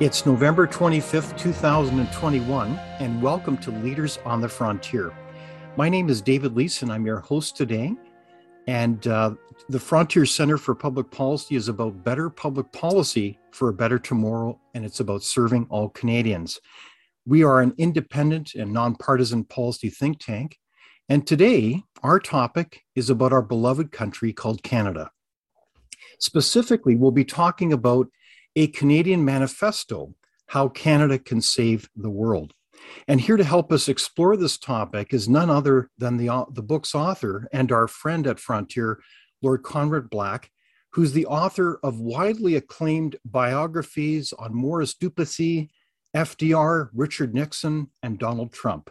It's November 25th, 2021, and welcome to Leaders on the Frontier. My name is David Leeson. I'm your host today. And uh, the Frontier Center for Public Policy is about better public policy for a better tomorrow, and it's about serving all Canadians. We are an independent and nonpartisan policy think tank. And today, our topic is about our beloved country called Canada. Specifically, we'll be talking about a Canadian manifesto How Canada Can Save the World. And here to help us explore this topic is none other than the, the book's author and our friend at Frontier, Lord Conrad Black, who's the author of widely acclaimed biographies on Maurice Duplessis, FDR, Richard Nixon, and Donald Trump.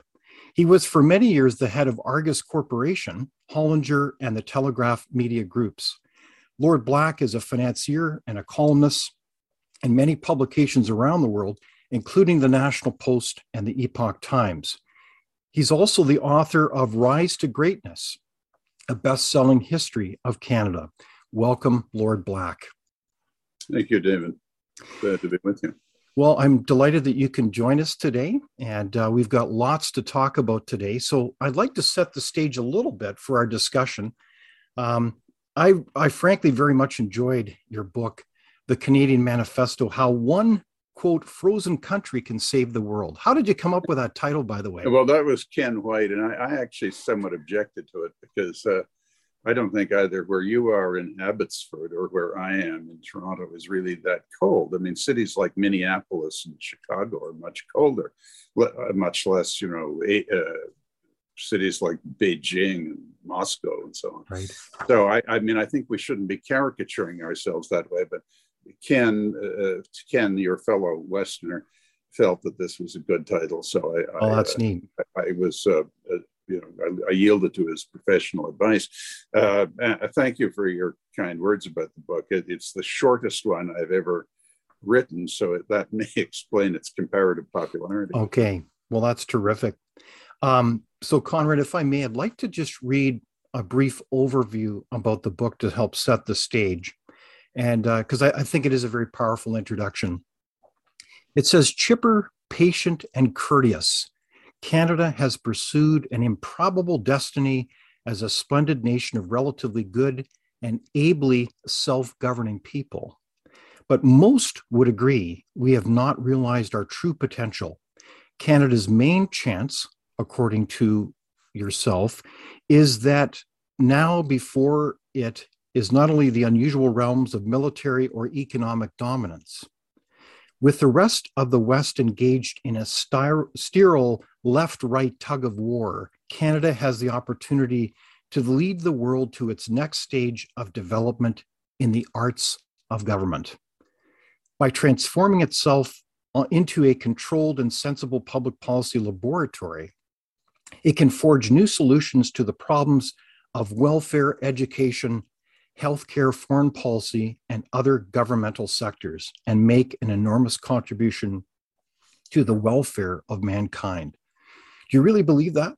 He was for many years the head of Argus Corporation, Hollinger, and the Telegraph Media Groups. Lord Black is a financier and a columnist and many publications around the world, including the National Post and the Epoch Times. He's also the author of Rise to Greatness, a best selling history of Canada. Welcome, Lord Black. Thank you, David. Glad to be with you. Well, I'm delighted that you can join us today, and uh, we've got lots to talk about today. So I'd like to set the stage a little bit for our discussion. Um, I, I frankly very much enjoyed your book, the Canadian Manifesto, how one quote frozen country can save the world. How did you come up with that title, by the way? Well, that was Ken Whyte, and I, I actually somewhat objected to it because uh, I don't think either where you are in Abbotsford or where I am in Toronto is really that cold. I mean, cities like Minneapolis and Chicago are much colder, uh, much less, you know, uh, cities like Beijing and Moscow and so on. Right. So I, I mean, I think we shouldn't be caricaturing ourselves that way, but Ken, uh, Ken, your fellow Westerner, felt that this was a good title. So I, oh, that's I, neat. I, I was, uh, uh, you know, I, yielded to his professional advice. Uh, thank you for your kind words about the book. It, it's the shortest one I've ever written, so it, that may explain its comparative popularity. Okay, well, that's terrific. Um, so, Conrad, if I may, I'd like to just read a brief overview about the book to help set the stage and because uh, I, I think it is a very powerful introduction. It says, chipper, patient, and courteous. Canada has pursued an improbable destiny as a splendid nation of relatively good and ably self governing people. But most would agree we have not realized our true potential. Canada's main chance, according to yourself, is that now before it is not only the unusual realms of military or economic dominance. With the rest of the West engaged in a sterile left right tug of war, Canada has the opportunity to lead the world to its next stage of development in the arts of government. By transforming itself uh, into a controlled and sensible public policy laboratory, it can forge new solutions to the problems of welfare, education, healthcare, foreign policy, and other governmental sectors and make an enormous contribution to the welfare of mankind. Do you really believe that?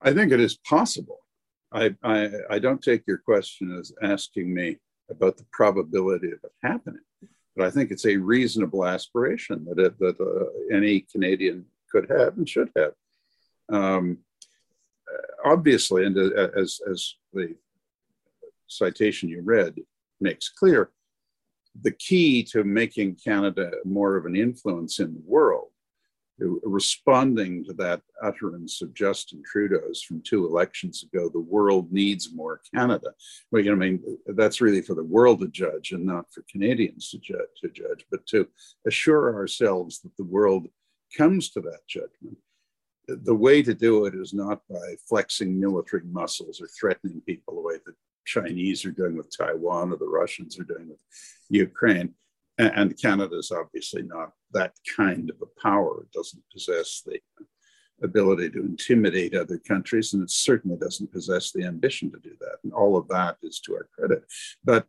I think it is possible. I, I, I don't take your question as asking me about the probability of it happening, but I think it's a reasonable aspiration that, it, that uh, any Canadian could have and should have. Um, obviously, and uh, as, as the citation you read makes clear, the key to making Canada more of an influence in the world, responding to that utterance of Justin Trudeau's from two elections ago, the world needs more Canada. Well, you know, I mean, that's really for the world to judge and not for Canadians to judge, to judge, but to assure ourselves that the world comes to that judgment. The way to do it is not by flexing military muscles or threatening people away that Chinese are doing with Taiwan or the Russians are doing with Ukraine. And Canada is obviously not that kind of a power. It doesn't possess the ability to intimidate other countries, and it certainly doesn't possess the ambition to do that. And all of that is to our credit. But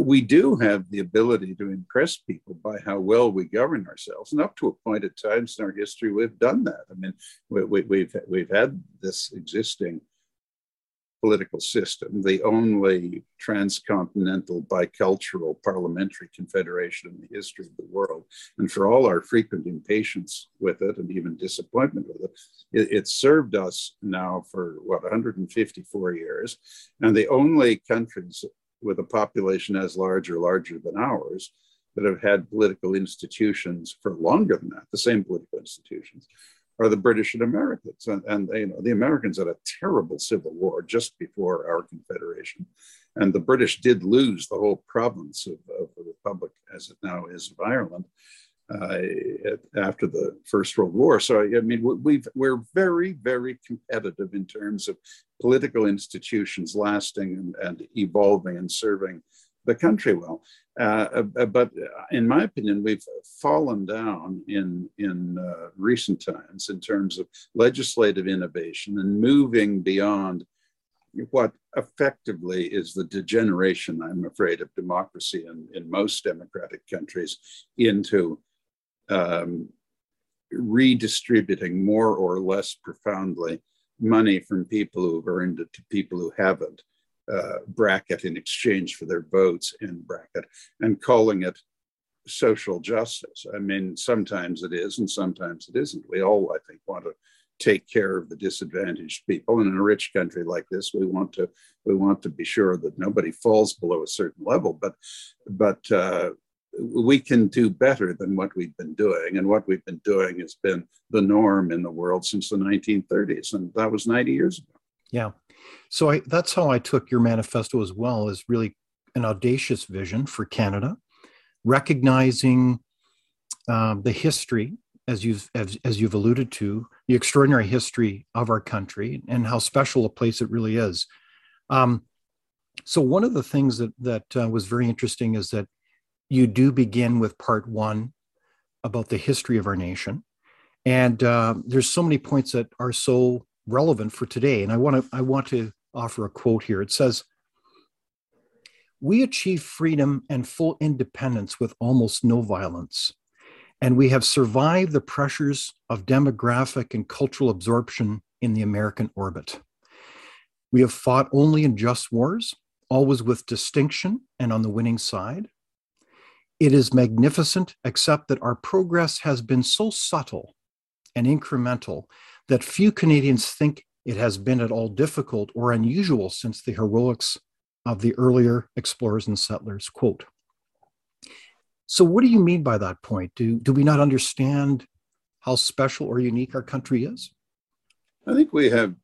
we do have the ability to impress people by how well we govern ourselves. And up to a point at times in our history, we've done that. I mean, we, have we, we've, we've had this existing political system, the only transcontinental bicultural parliamentary confederation in the history of the world. And for all our frequent impatience with it and even disappointment with it, it, it served us now for what, 154 years. And the only countries with a population as large or larger than ours that have had political institutions for longer than that, the same political institutions, are the British and Americans. And, and you know, the Americans had a terrible civil war just before our Confederation. And the British did lose the whole province of, of the Republic, as it now is of Ireland, uh, after the First World War. So, I mean, we've, we're very, very competitive in terms of political institutions lasting and, and evolving and serving the country well. Uh, uh, but in my opinion, we've fallen down in in uh, recent times in terms of legislative innovation and moving beyond what effectively is the degeneration, I'm afraid, of democracy in, in most democratic countries into um, redistributing more or less profoundly money from people who've earned it to people who haven't uh, bracket in exchange for their votes in bracket and calling it social justice. I mean, sometimes it is and sometimes it isn't. We all, I think, want to take care of the disadvantaged people. And in a rich country like this, we want to we want to be sure that nobody falls below a certain level. But but uh, we can do better than what we've been doing. And what we've been doing has been the norm in the world since the 1930s, and that was 90 years ago. Yeah. So I, that's how I took your manifesto as well as really an audacious vision for Canada, recognizing um, the history, as you've as, as you've alluded to, the extraordinary history of our country and how special a place it really is. Um, so one of the things that that uh, was very interesting is that you do begin with part one about the history of our nation, and uh, there's so many points that are so relevant for today. And I want to I want to offer a quote here. It says, "We achieve freedom and full independence with almost no violence, and we have survived the pressures of demographic and cultural absorption in the American orbit. We have fought only in just wars, always with distinction and on the winning side." It is magnificent, except that our progress has been so subtle and incremental that few Canadians think it has been at all difficult or unusual since the heroics of the earlier explorers and settlers. Quote. So, what do you mean by that point? Do, do we not understand how special or unique our country is? I think we have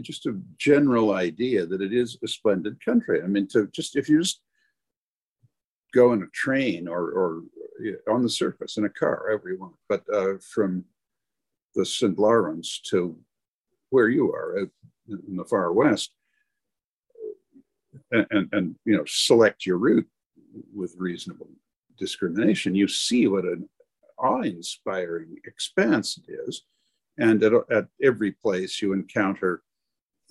just a general idea that it is a splendid country. I mean, to just if you just go in a train or, or on the surface in a car, want, but uh, from the St. Lawrence to where you are in the far west, and, and, and you know select your route with reasonable discrimination, you see what an awe-inspiring expanse it is, and at, at every place you encounter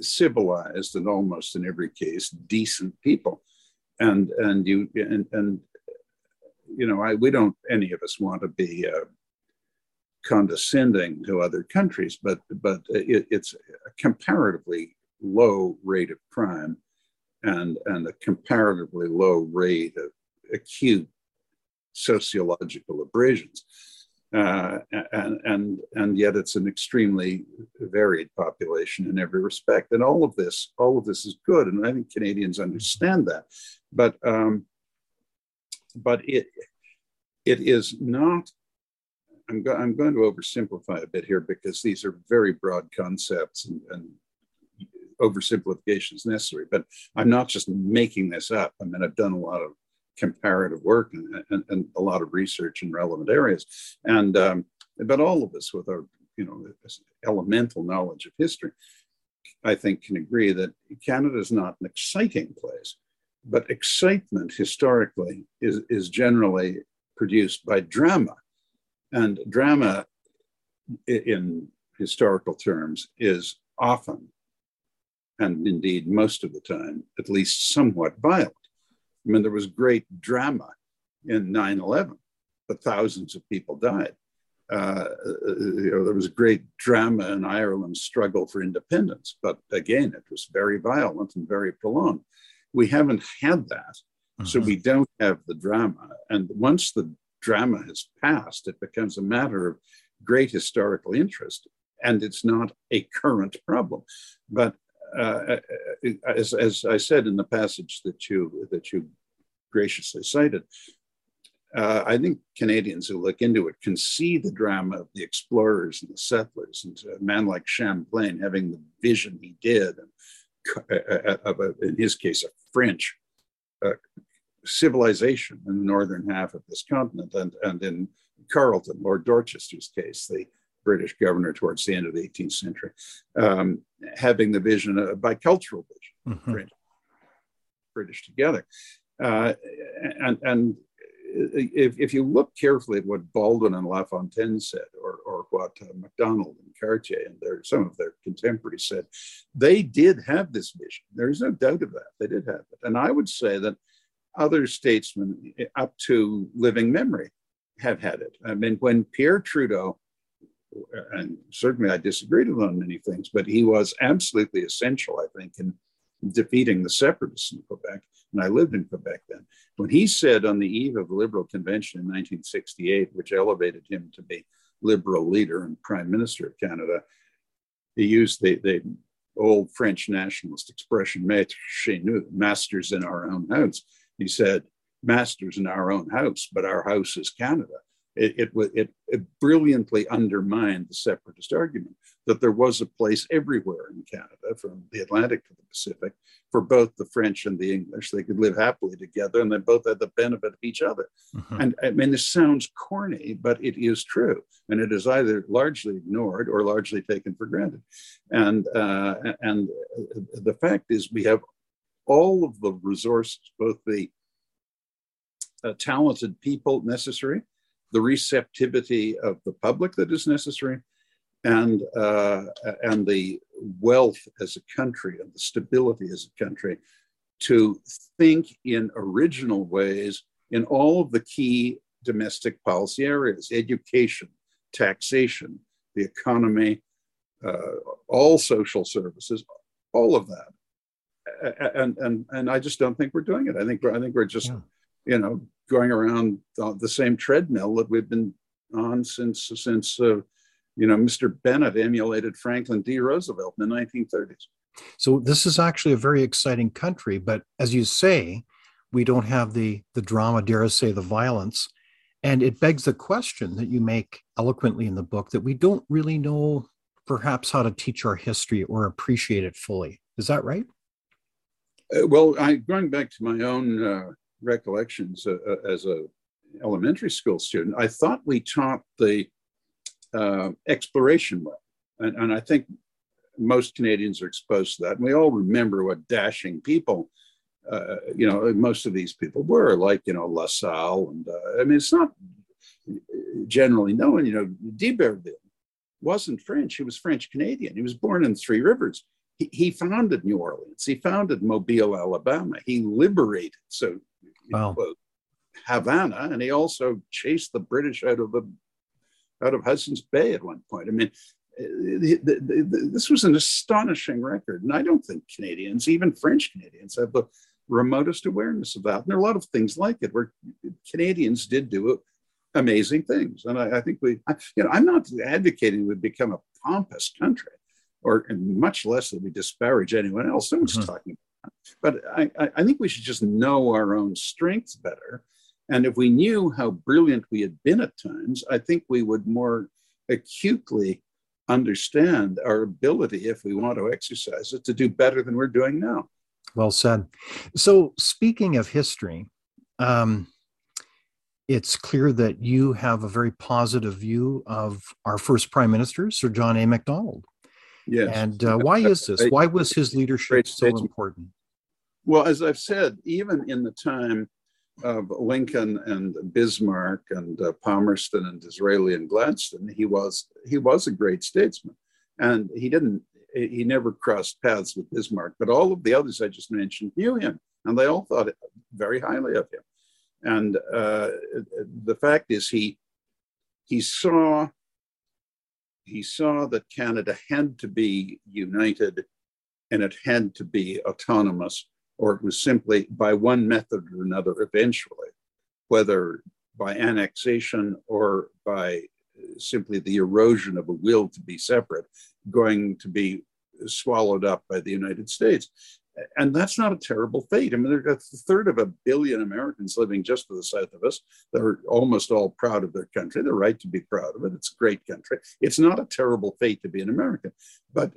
civilized and almost in every case decent people, and and you and and you know I we don't any of us want to be. Uh, condescending to other countries, but but it, it's a comparatively low rate of crime and and a comparatively low rate of acute sociological abrasions. Uh, and and and yet it's an extremely varied population in every respect. And all of this, all of this is good, and I think Canadians understand that. But um, but it it is not I'm, go- I'm going to oversimplify a bit here because these are very broad concepts and, and oversimplification is necessary. But I'm not just making this up. I mean, I've done a lot of comparative work and, and, and a lot of research in relevant areas. And um, but all of us with our you know elemental knowledge of history, I think can agree that Canada is not an exciting place, but excitement historically is, is generally produced by drama and drama, in historical terms, is often, and indeed most of the time, at least somewhat violent. I mean, there was great drama in 9 11, but thousands of people died. uh, you know, there was great drama in Ireland's struggle for independence, but again, it was very violent and very prolonged. We haven't had that, mm-hmm. so we don't have the drama. And once the drama has passed, it becomes a matter of great historical interest, and it's not a current problem. But uh, as, as I said in the passage that you that you graciously cited, uh, I think Canadians who look into it can see the drama of the explorers and the settlers, and a man like Champlain having the vision he did, and uh, uh, of a, in his case, a French uh, civilization in the northern half of this continent, and, and in Carleton, Lord Dorchester's case, the British governor towards the end of the 18th century, um, having the vision, a bicultural vision, mm-hmm. French, British together. Uh, and, and if, if you look carefully at what Baldwin and LaFontaine said, or, or what uh, Macdonald and Cartier and their, some of their contemporaries said, they did have this vision. There's no doubt of that. They did have it. And I would say that other statesmen eh, up to living memory have had it. I mean, when Pierre Trudeau, and certainly I disagreed with him on many things, but he was absolutely essential, I think, in defeating the separatists in Quebec and I lived in Quebec then. When he said on the eve of the Liberal Convention in 1968, which elevated him to be Liberal leader and Prime Minister of Canada, he used the, the old French nationalist expression, maître chez nous, masters in our own house. He said, masters in our own house, but our house is Canada it, it, it, it brilliantly undermined the separatist argument that there was a place everywhere in Canada, from the Atlantic to the Pacific, for both the French and the English. They could live happily together and they both had the benefit of each other. Mm-hmm. And I mean, this sounds corny, but it is true. And it is either largely ignored or largely taken for granted. And, uh, and the fact is, we have all of the resources, both the uh, talented people necessary the receptivity of the public that is necessary and uh, and the wealth as a country and the stability as a country to think in original ways in all of the key domestic policy areas education taxation the economy uh, all social services all of that and and and i just don't think we're doing it i think i think we're just yeah. you know going around the same treadmill that we've been on since since uh, you know Mr. Bennett emulated Franklin D. Roosevelt in the 1930s. So this is actually a very exciting country, but as you say, we don't have the the drama, dare I say, the violence, and it begs the question that you make eloquently in the book that we don't really know perhaps how to teach our history or appreciate it fully. Is that right? Uh, well, I going back to my own uh, recollections uh, uh, as a elementary school student, I thought we taught the uh, exploration well, and, and, I think most Canadians are exposed to that. And we all remember what dashing people, uh, you know, most of these people were, like you know La Salle, and uh, I mean it's not generally known. You know, d'Iberville wasn't French; he was French Canadian. He was born in Three Rivers. He, he founded New Orleans. He founded Mobile, Alabama. He liberated. So wow. Havana, and he also chased the British out of the out of Hudson's Bay at one point. I mean, eh, the, the, the, this was an astonishing record, and I don't think Canadians, even French Canadians, have the remotest awareness of that. And there are a lot of things like it where Canadians did do amazing things, and I, I think we, I, you know, I'm not advocating we become a pompous country, or much less that we disparage anyone else. No one's mm-hmm. talking but I, I think we should just know our own strengths better. And if we knew how brilliant we had been at times, I think we would more acutely understand our ability, if we want to exercise it, to do better than we're doing now. Well said. So, speaking of history, um, it's clear that you have a very positive view of our first prime minister, Sir John A. Macdonald. Yes. And uh, why is this? Why was his leadership so important? Well, as I've said, even in the time of Lincoln and Bismarck and uh, Palmerston and Disraeli and Gladstone, he was he was a great statesman, and he didn't he never crossed paths with Bismarck, but all of the others I just mentioned knew him, and they all thought very highly of him. And uh, the fact is, he he saw he saw that Canada had to be united and it had to be autonomous, or it was simply by one method or another eventually, whether by annexation or by uh, simply the erosion of a will to be separate, going to be swallowed up by the United States. And that's not a terrible fate. I mean, there's a third of a billion Americans living just to the south of us. They're almost all proud of their country. They're right to be proud of it. It's a great country. It's not a terrible fate to be an American. But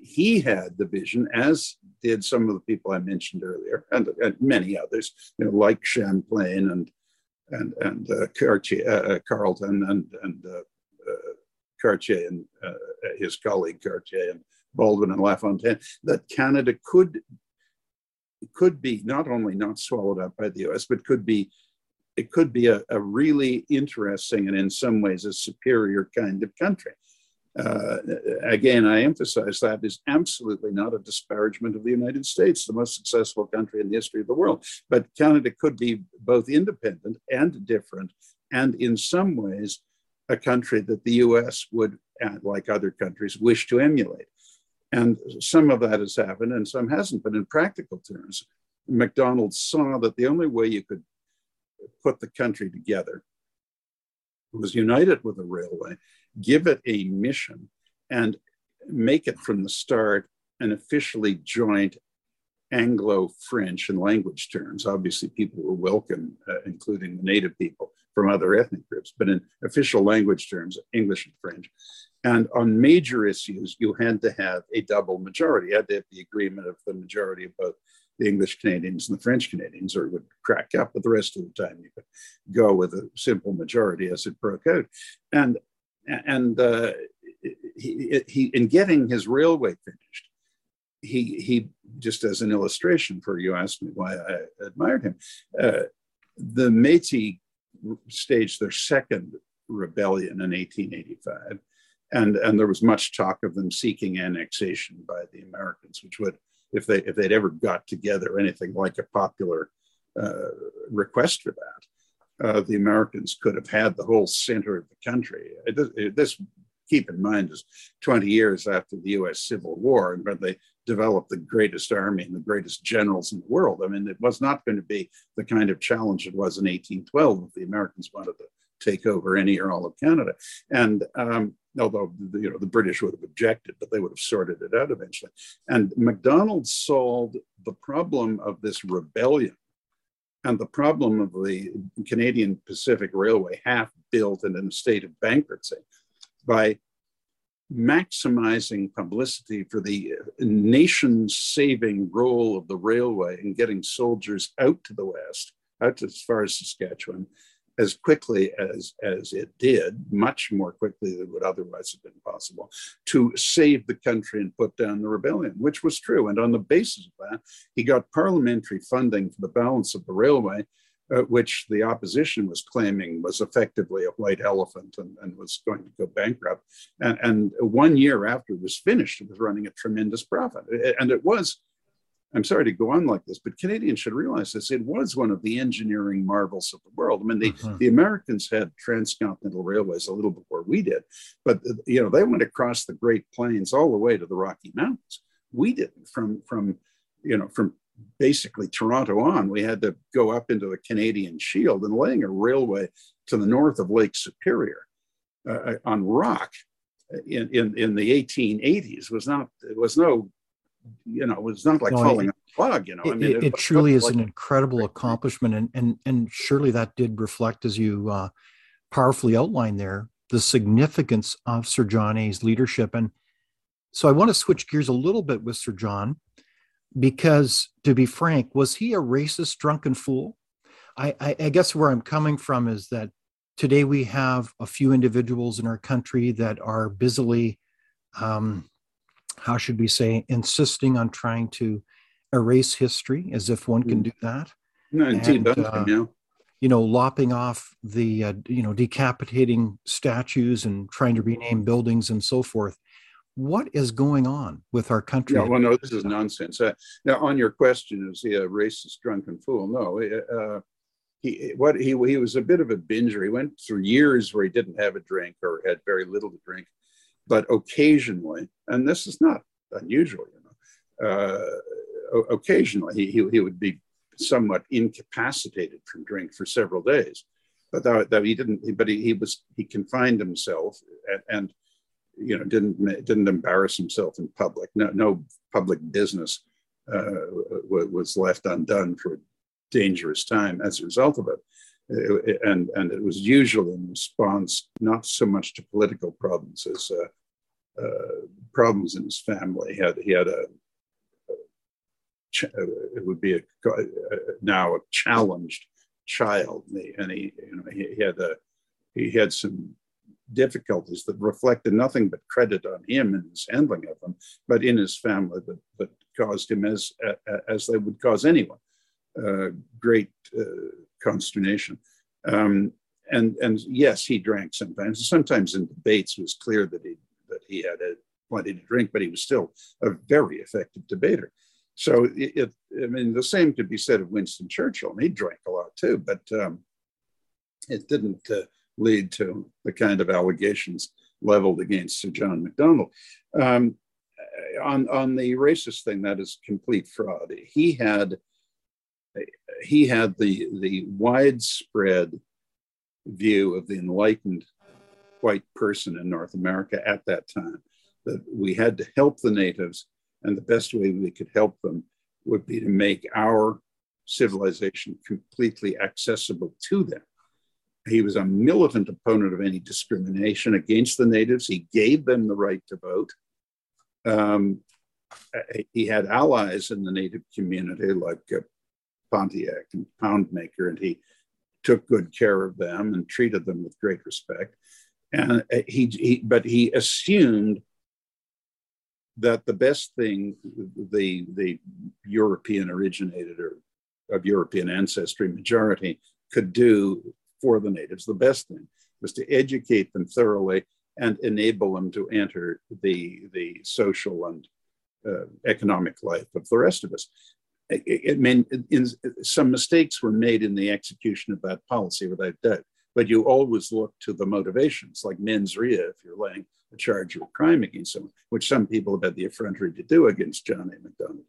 he had the vision, as did some of the people I mentioned earlier, and, and many others, you know, like Champlain and and and uh, Cartier, uh, uh Carleton and and uh, uh Cartier and uh, his colleague Cartier and Baldwin and LaFontaine, that Canada could could be not only not swallowed up by the U.S., but could be it could be a, a really interesting and in some ways a superior kind of country. Uh, again, I emphasize that is absolutely not a disparagement of the United States, the most successful country in the history of the world. But Canada could be both independent and different, and in some ways, a country that the US would, like other countries, wish to emulate. And some of that has happened and some hasn't. But in practical terms, Macdonald saw that the only way you could put the country together was united with a railway give it a mission, and make it from the start an officially joint Anglo French in language terms. Obviously, people were welcome, uh, including the native people from other ethnic groups, but in official language terms, English and French. And on major issues, you had to have a double majority. You had to have the agreement of the majority of both the English Canadians and the French Canadians, or it would crack up. But the rest of the time, you could go with a simple majority as it broke out. And and uh, he, he, in getting his railway finished, he, he just as an illustration for you asked me why I admired him. Uh, the Métis staged their second rebellion in 1885, and and there was much talk of them seeking annexation by the Americans, which would, if they if they'd ever got together anything like a popular uh, request for that, uh, the Americans could have had the whole center of the country. It, this, keep in mind, is 20 years after the US Civil War, and when they developed the greatest army and the greatest generals in the world. I mean, it was not going to be the kind of challenge it was in 1812 if the Americans wanted to take over any or all of Canada. And um, although you know the British would have objected, but they would have sorted it out eventually. And Macdonald solved the problem of this rebellion and the problem of the Canadian Pacific Railway, half built and in a state of bankruptcy, by maximizing publicity for the nation saving role of the railway and getting soldiers out to the West, out as far as Saskatchewan, as quickly as, as it did, much more quickly than would otherwise have been possible, to save the country and put down the rebellion, which was true. And on the basis of that, he got parliamentary funding for the balance of the railway, uh, which the opposition was claiming was effectively a white elephant and, and was going to go bankrupt. And, and one year after it was finished, it was running a tremendous profit. And it was I'm sorry to go on like this, but Canadians should realize this. It was one of the engineering marvels of the world. I mean, the, mm-hmm. the Americans had transcontinental railways a little before we did, but you know they went across the Great Plains all the way to the Rocky Mountains. We didn't from from you know from basically Toronto on. We had to go up into the Canadian Shield and laying a railway to the north of Lake Superior uh, uh on rock in, in in the 1880s was not it was no you know, it's not like no, falling it, a plug, you know. It, I mean, it, it truly is like, an incredible accomplishment. And, and, and surely that did reflect, as you uh, powerfully outlined there, the significance of Sir John A.'s leadership. And so I want to switch gears a little bit with Sir John, because to be frank, was he a racist, drunken fool? I, I, I guess where I'm coming from is that today we have a few individuals in our country that are busily um, how should we say, insisting on trying to erase history as if one can mm. do that. No, indeed, and, uh, yeah. You know, lopping off the, uh, you know, decapitating statues and trying to rename buildings and so forth. What is going on with our country? Yeah, well, no, this is nonsense. Uh, now, on your question, is he a racist, drunken fool? No, uh, he what he he was a bit of a binger. He went through years where he didn't have a drink or had very little to drink, but occasionally, and this is not unusual, you know, uh, occasionally he, he, would be somewhat incapacitated from drink for several days. But that he didn't, but he, he was he confined himself and, and you know didn't didn't embarrass himself in public. No no public business uh, was left undone for a dangerous time as a result of it. And, and it was usually in response not so much to political problems as uh, uh, problems in his family. He had, he had a, it would be a, now a challenged child, and he, and he you know, he, he, had a, he had some difficulties that reflected nothing but credit on him and his handling of them, but in his family that, that caused him as as they would cause anyone uh, great uh, consternation. Um, and and yes, he drank sometimes. Sometimes in debates, it was clear that he that he had a, plenty to drink, but he was still a very effective debater. So it, it, I mean, the same could be said of Winston Churchill. and He drank a lot too, but um, it didn't uh, lead to the kind of allegations leveled against Sir John Macdonald. Um, on on the racist thing, that is complete fraud. He had he had the the widespread view of the enlightened white person in North America at that time that we had to help the natives, and the best way we could help them would be to make our civilization completely accessible to them. He was a militant opponent of any discrimination against the natives. He gave them the right to vote. Um, he had allies in the native community like uh, Pontiac and Poundmaker, and he took good care of them and treated them with great respect. And uh, he, he but he assumed that the best thing the the European originated or of European ancestry majority could do for the natives, the best thing was to educate them thoroughly and enable them to enter the the social and uh, economic life of the rest of us it, meant in, some mistakes were made in the execution of that policy without doubt. But you always look to the motivations, like mens rea, if you're laying a charge of a crime against someone, which some people have had the effrontery to do against John A. Macdonald.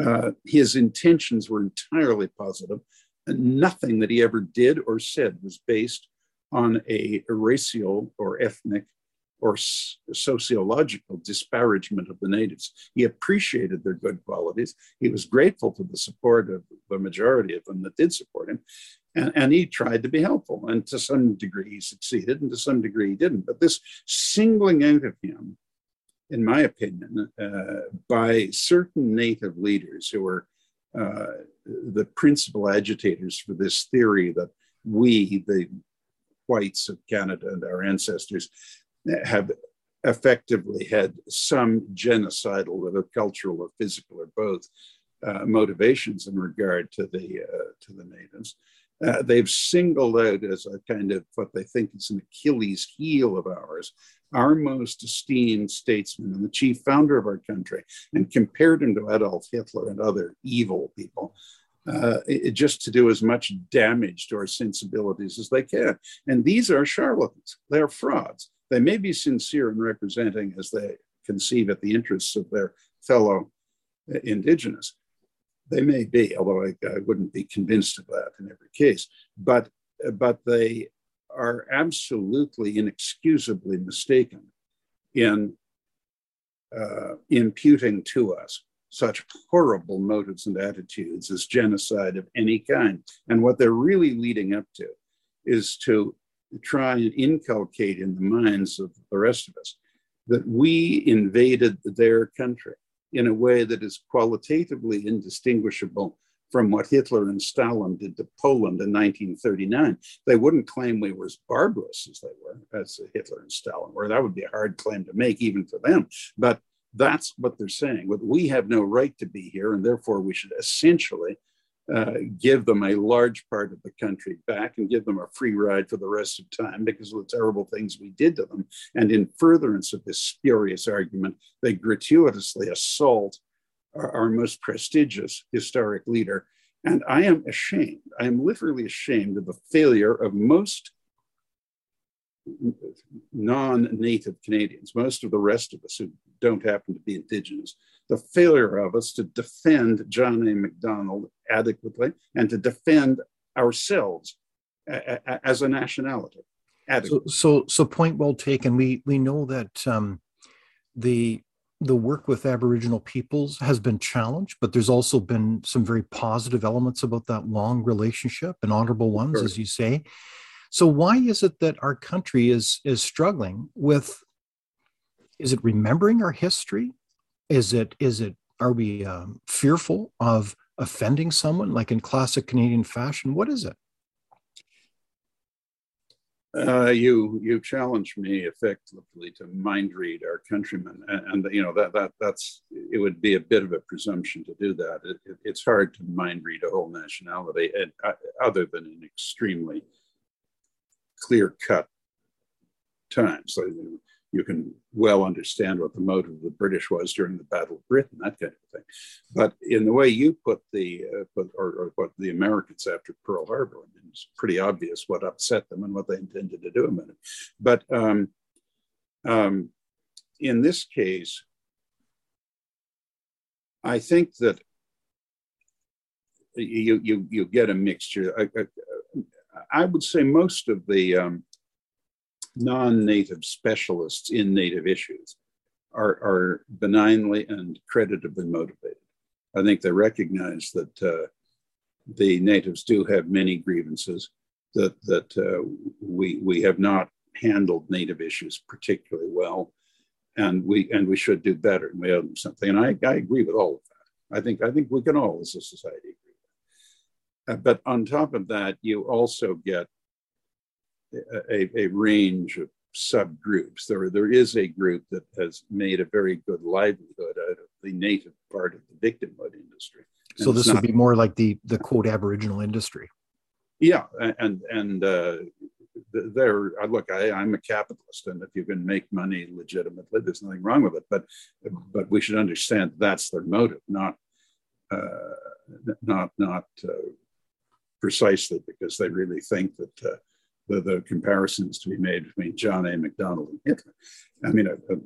Uh, his intentions were entirely positive, nothing that he ever did or said was based on a racial or ethnic or sociological disparagement of the natives. He appreciated their good qualities. He was grateful for the support of the majority of them that did support him. And, and he tried to be helpful. And to some degree, he succeeded, and to some degree, he didn't. But this singling out of him, in my opinion, uh, by certain native leaders who were uh, the principal agitators for this theory that we, the whites of Canada and our ancestors, have effectively had some genocidal, whether cultural or physical or both, uh, motivations in regard to the uh, to the natives. Uh, they've singled out as a kind of what they think is an Achilles heel of ours, our most esteemed statesman and the chief founder of our country, and compared him to Adolf Hitler and other evil people. Uh, it, just to do as much damage to our sensibilities as they can. And these are charlatans, they're frauds. They may be sincere in representing as they conceive at the interests of their fellow indigenous. They may be, although I, I wouldn't be convinced of that in every case. But, but they are absolutely inexcusably mistaken in uh, imputing to us such horrible motives and attitudes as genocide of any kind. And what they're really leading up to is to try and inculcate in the minds of the rest of us that we invaded their country in a way that is qualitatively indistinguishable from what Hitler and Stalin did to Poland in 1939. They wouldn't claim we were as barbarous as they were, as Hitler and Stalin were. That would be a hard claim to make, even for them. But that's what they're saying. We have no right to be here, and therefore we should essentially uh, give them a large part of the country back and give them a free ride for the rest of time because of the terrible things we did to them. And in furtherance of this spurious argument, they gratuitously assault our, our most prestigious historic leader And I am ashamed, I am literally ashamed of the failure of most non native Canadians, most of the rest of us who don't happen to be Indigenous, the failure of us to defend John A. Macdonald adequately and to defend ourselves as a nationality. So, so, so, point well taken. We we know that um, the the work with Aboriginal peoples has been challenged, but there's also been some very positive elements about that long relationship and honorable ones, sure. as you say. So why is it that our country is is struggling with? Is it remembering our history? Is it is it are we um, fearful of offending someone like in classic Canadian fashion? What is it? Uh, you you challenge me effectively to mind read our countrymen, and, and, you know that that that's it would be a bit of a presumption to do that. It, it, it's hard to mind read a whole nationality, and, uh, other than in extremely clear cut times. So, you can well understand what the motive of the British was during the Battle of Britain, that kind of thing. But in the way you put the, uh, put, or, or what the Americans after Pearl Harbor, I mean, it's pretty obvious what upset them and what they intended to do. But um, um, in this case, I think that you you you get a mixture. I, I, I would say most of the um, non-native specialists in native issues are, are benignly and creditably motivated. I think they recognize that uh, the natives do have many grievances, that, that uh, we, we have not handled native issues particularly well, and we, and we should do better, and we owe them something. And I, I agree with all of that. I think, I think we can all, as a society, agree. Uh, but on top of that, you also get a, a range of subgroups. There, there is a group that has made a very good livelihood out of the native part of the victimhood industry. And so this not, would be more like the the quote Aboriginal industry. Yeah, and and uh, there. Look, I, I'm a capitalist, and if you can make money legitimately, there's nothing wrong with it. But but we should understand that's their motive, not uh, not not uh, precisely because they really think that uh, the, the comparisons to be made between John A. Macdonald and Hitler. I mean, a, a,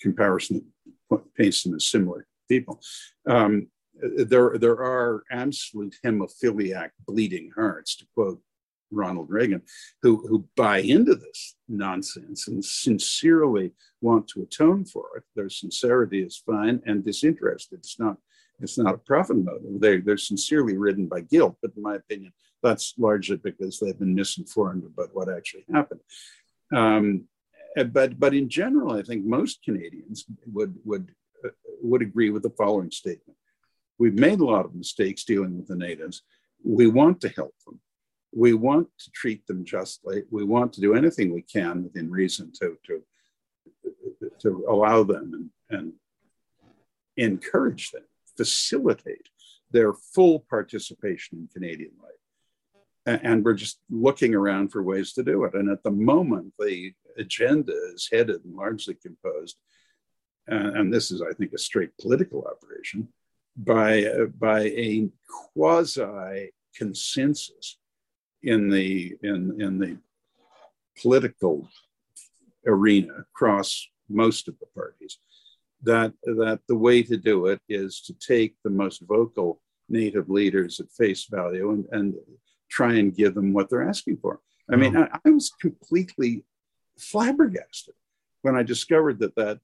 comparison that paints them as similar people. Um, there, there are absolute hemophiliac bleeding hearts, to quote Ronald Reagan, who, who buy into this nonsense and sincerely want to atone for it. Their sincerity is fine and disinterested. It's not, it's not a profit motive. They, they're sincerely ridden by guilt, but in my opinion, that's largely because they've been misinformed about what actually happened. Um, but but in general, I think most Canadians would would uh, would agree with the following statement: We've made a lot of mistakes dealing with the natives. We want to help them. We want to treat them justly. We want to do anything we can within reason to to to allow them and, and encourage them, facilitate their full participation in Canadian life and we're just looking around for ways to do it. And at the moment, the agenda is headed and largely composed, and, and this is, I think, a straight political operation by uh, by a quasi consensus in the in in the political arena across most of the parties that that the way to do it is to take the most vocal native leaders at face value and, and try and give them what they're asking for. I mean, I, I was completely flabbergasted when I discovered that that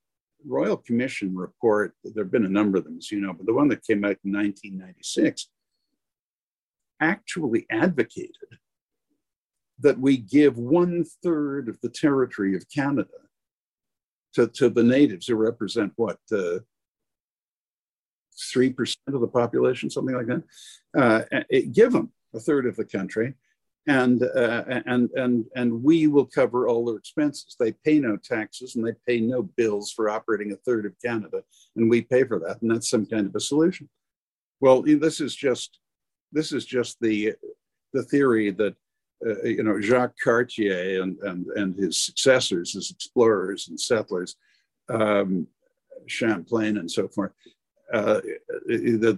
Royal Commission report, there have been a number of them, as you know, but the one that came out in 1996 actually advocated that we give one third of the territory of Canada to, to the natives who represent what, uh, 3% of the population, something like that. Uh, give them a third of the country, and uh, and and and we will cover all their expenses. They pay no taxes and they pay no bills for operating a third of Canada, and we pay for that, and that's some kind of a solution. Well, this is just this is just the the theory that uh, you know Jacques Cartier and and and his successors as explorers and settlers, um, Champlain and so forth, uh, that,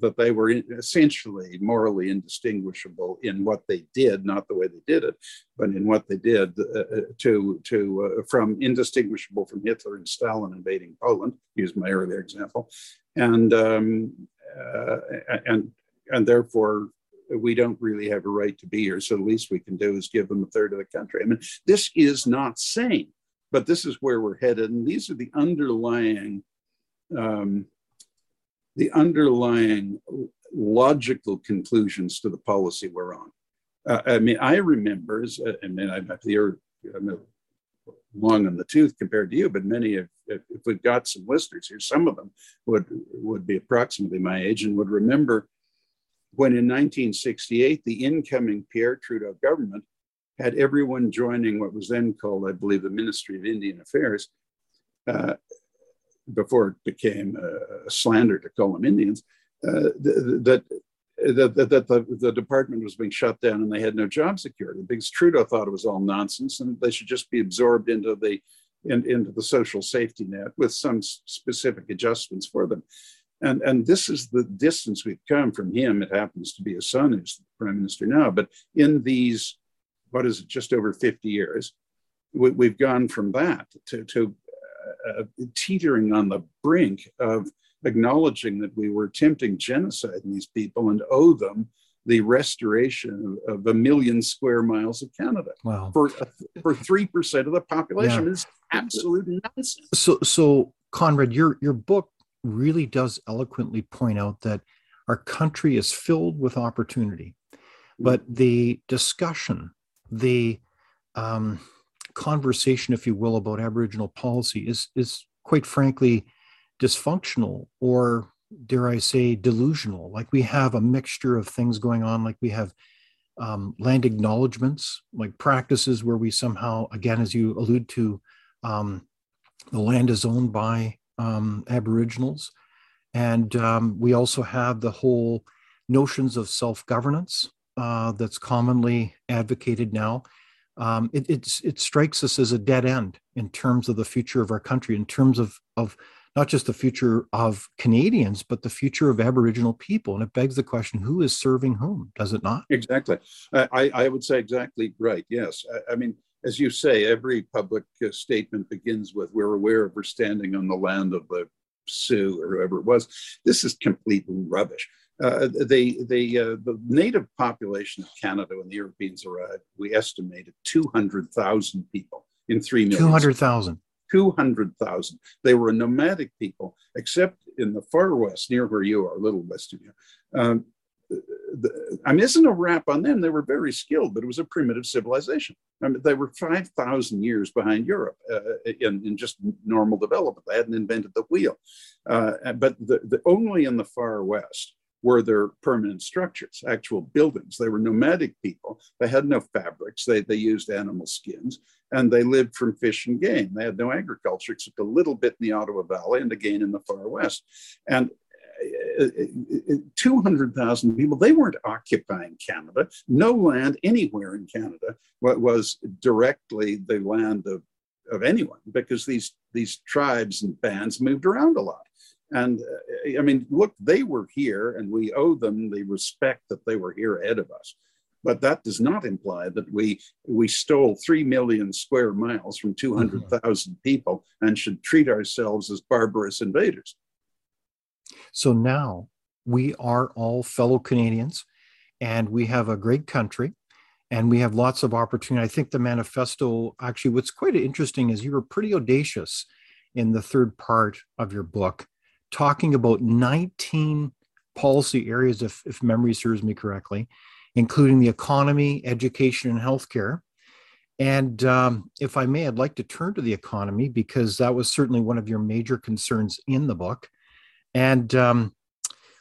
that, they were essentially morally indistinguishable in what they did, not the way they did it, but in what they did uh, to, to uh, from indistinguishable from Hitler and Stalin invading Poland, use my earlier example, and, um, uh, and, and therefore we don't really have a right to be here. So the least we can do is give them a third of the country. I mean, this is not sane, but this is where we're headed. And these are the underlying um, the underlying logical conclusions to the policy we're on. Uh, I mean, I remember, I mean, I'm I'm long on the tooth compared to you, but many of, if, if we've got some listeners here, some of them would would be approximately my age and would remember when in 1968 the incoming Pierre Trudeau government had everyone joining what was then called, I believe, the Ministry of Indian Affairs. Uh, before it became a slander to call them Indians, uh, that that, that, the, the department was being shut down and they had no job security because Trudeau thought it was all nonsense and they should just be absorbed into the in, into the social safety net with some specific adjustments for them. And, and this is the distance we've come from him. It happens to be his son who's the prime minister now. But in these, what is it, just over 50 years, we, have gone from that to, to uh, teetering on the brink of acknowledging that we were attempting genocide in these people and owe them the restoration of, of a million square miles of Canada wow. for for three percent of the population yeah. is absolute nonsense. So, so Conrad, your your book really does eloquently point out that our country is filled with opportunity, but the discussion, the um, conversation, if you will, about Aboriginal policy is is quite frankly dysfunctional or dare I say delusional. Like we have a mixture of things going on, like we have um, land acknowledgements, like practices where we somehow, again, as you allude to, um, the land is owned by um, Aboriginals. And um, we also have the whole notions of self governance uh, that's commonly advocated now um, it, it strikes us as a dead end in terms of the future of our country, in terms of, of not just the future of Canadians, but the future of Aboriginal people. And it begs the question who is serving whom, does it not? Exactly. I, I would say exactly right. Yes. I, I mean, as you say, every public uh, statement begins with we're aware of we're standing on the land of the Sioux or whoever it was. This is complete rubbish. Uh, they, they, uh, the native population of Canada when the Europeans arrived, we estimated 200,000 people in 3 million. 200,000. 200,000. They were a nomadic people, except in the far west, near where you are, a little west of you. Um, the, I mean, isn't a rap on them. They were very skilled, but it was a primitive civilization. I mean, they were 5,000 years behind Europe uh, in, in just normal development. They hadn't invented the wheel. Uh, but the, the, only in the far west were their permanent structures, actual buildings. They were nomadic people. They had no fabrics. They, they used animal skins and they lived from fish and game. They had no agriculture except a little bit in the Ottawa Valley and again in the far west. And uh, uh, uh, 200,000 people, they weren't occupying Canada. No land anywhere in Canada was directly the land of, of anyone because these, these tribes and bands moved around a lot. And uh, I mean, look, they were here and we owe them the respect that they were here ahead of us. But that does not imply that we, we stole 3 million square miles from 200,000 mm-hmm. people and should treat ourselves as barbarous invaders. So now we are all fellow Canadians and we have a great country and we have lots of opportunity. I think the manifesto actually, what's quite interesting is you were pretty audacious in the third part of your book talking about 19 policy areas, if, if memory serves me correctly, including the economy, education, and healthcare. And um, if I may, I'd like to turn to the economy because that was certainly one of your major concerns in the book. And um,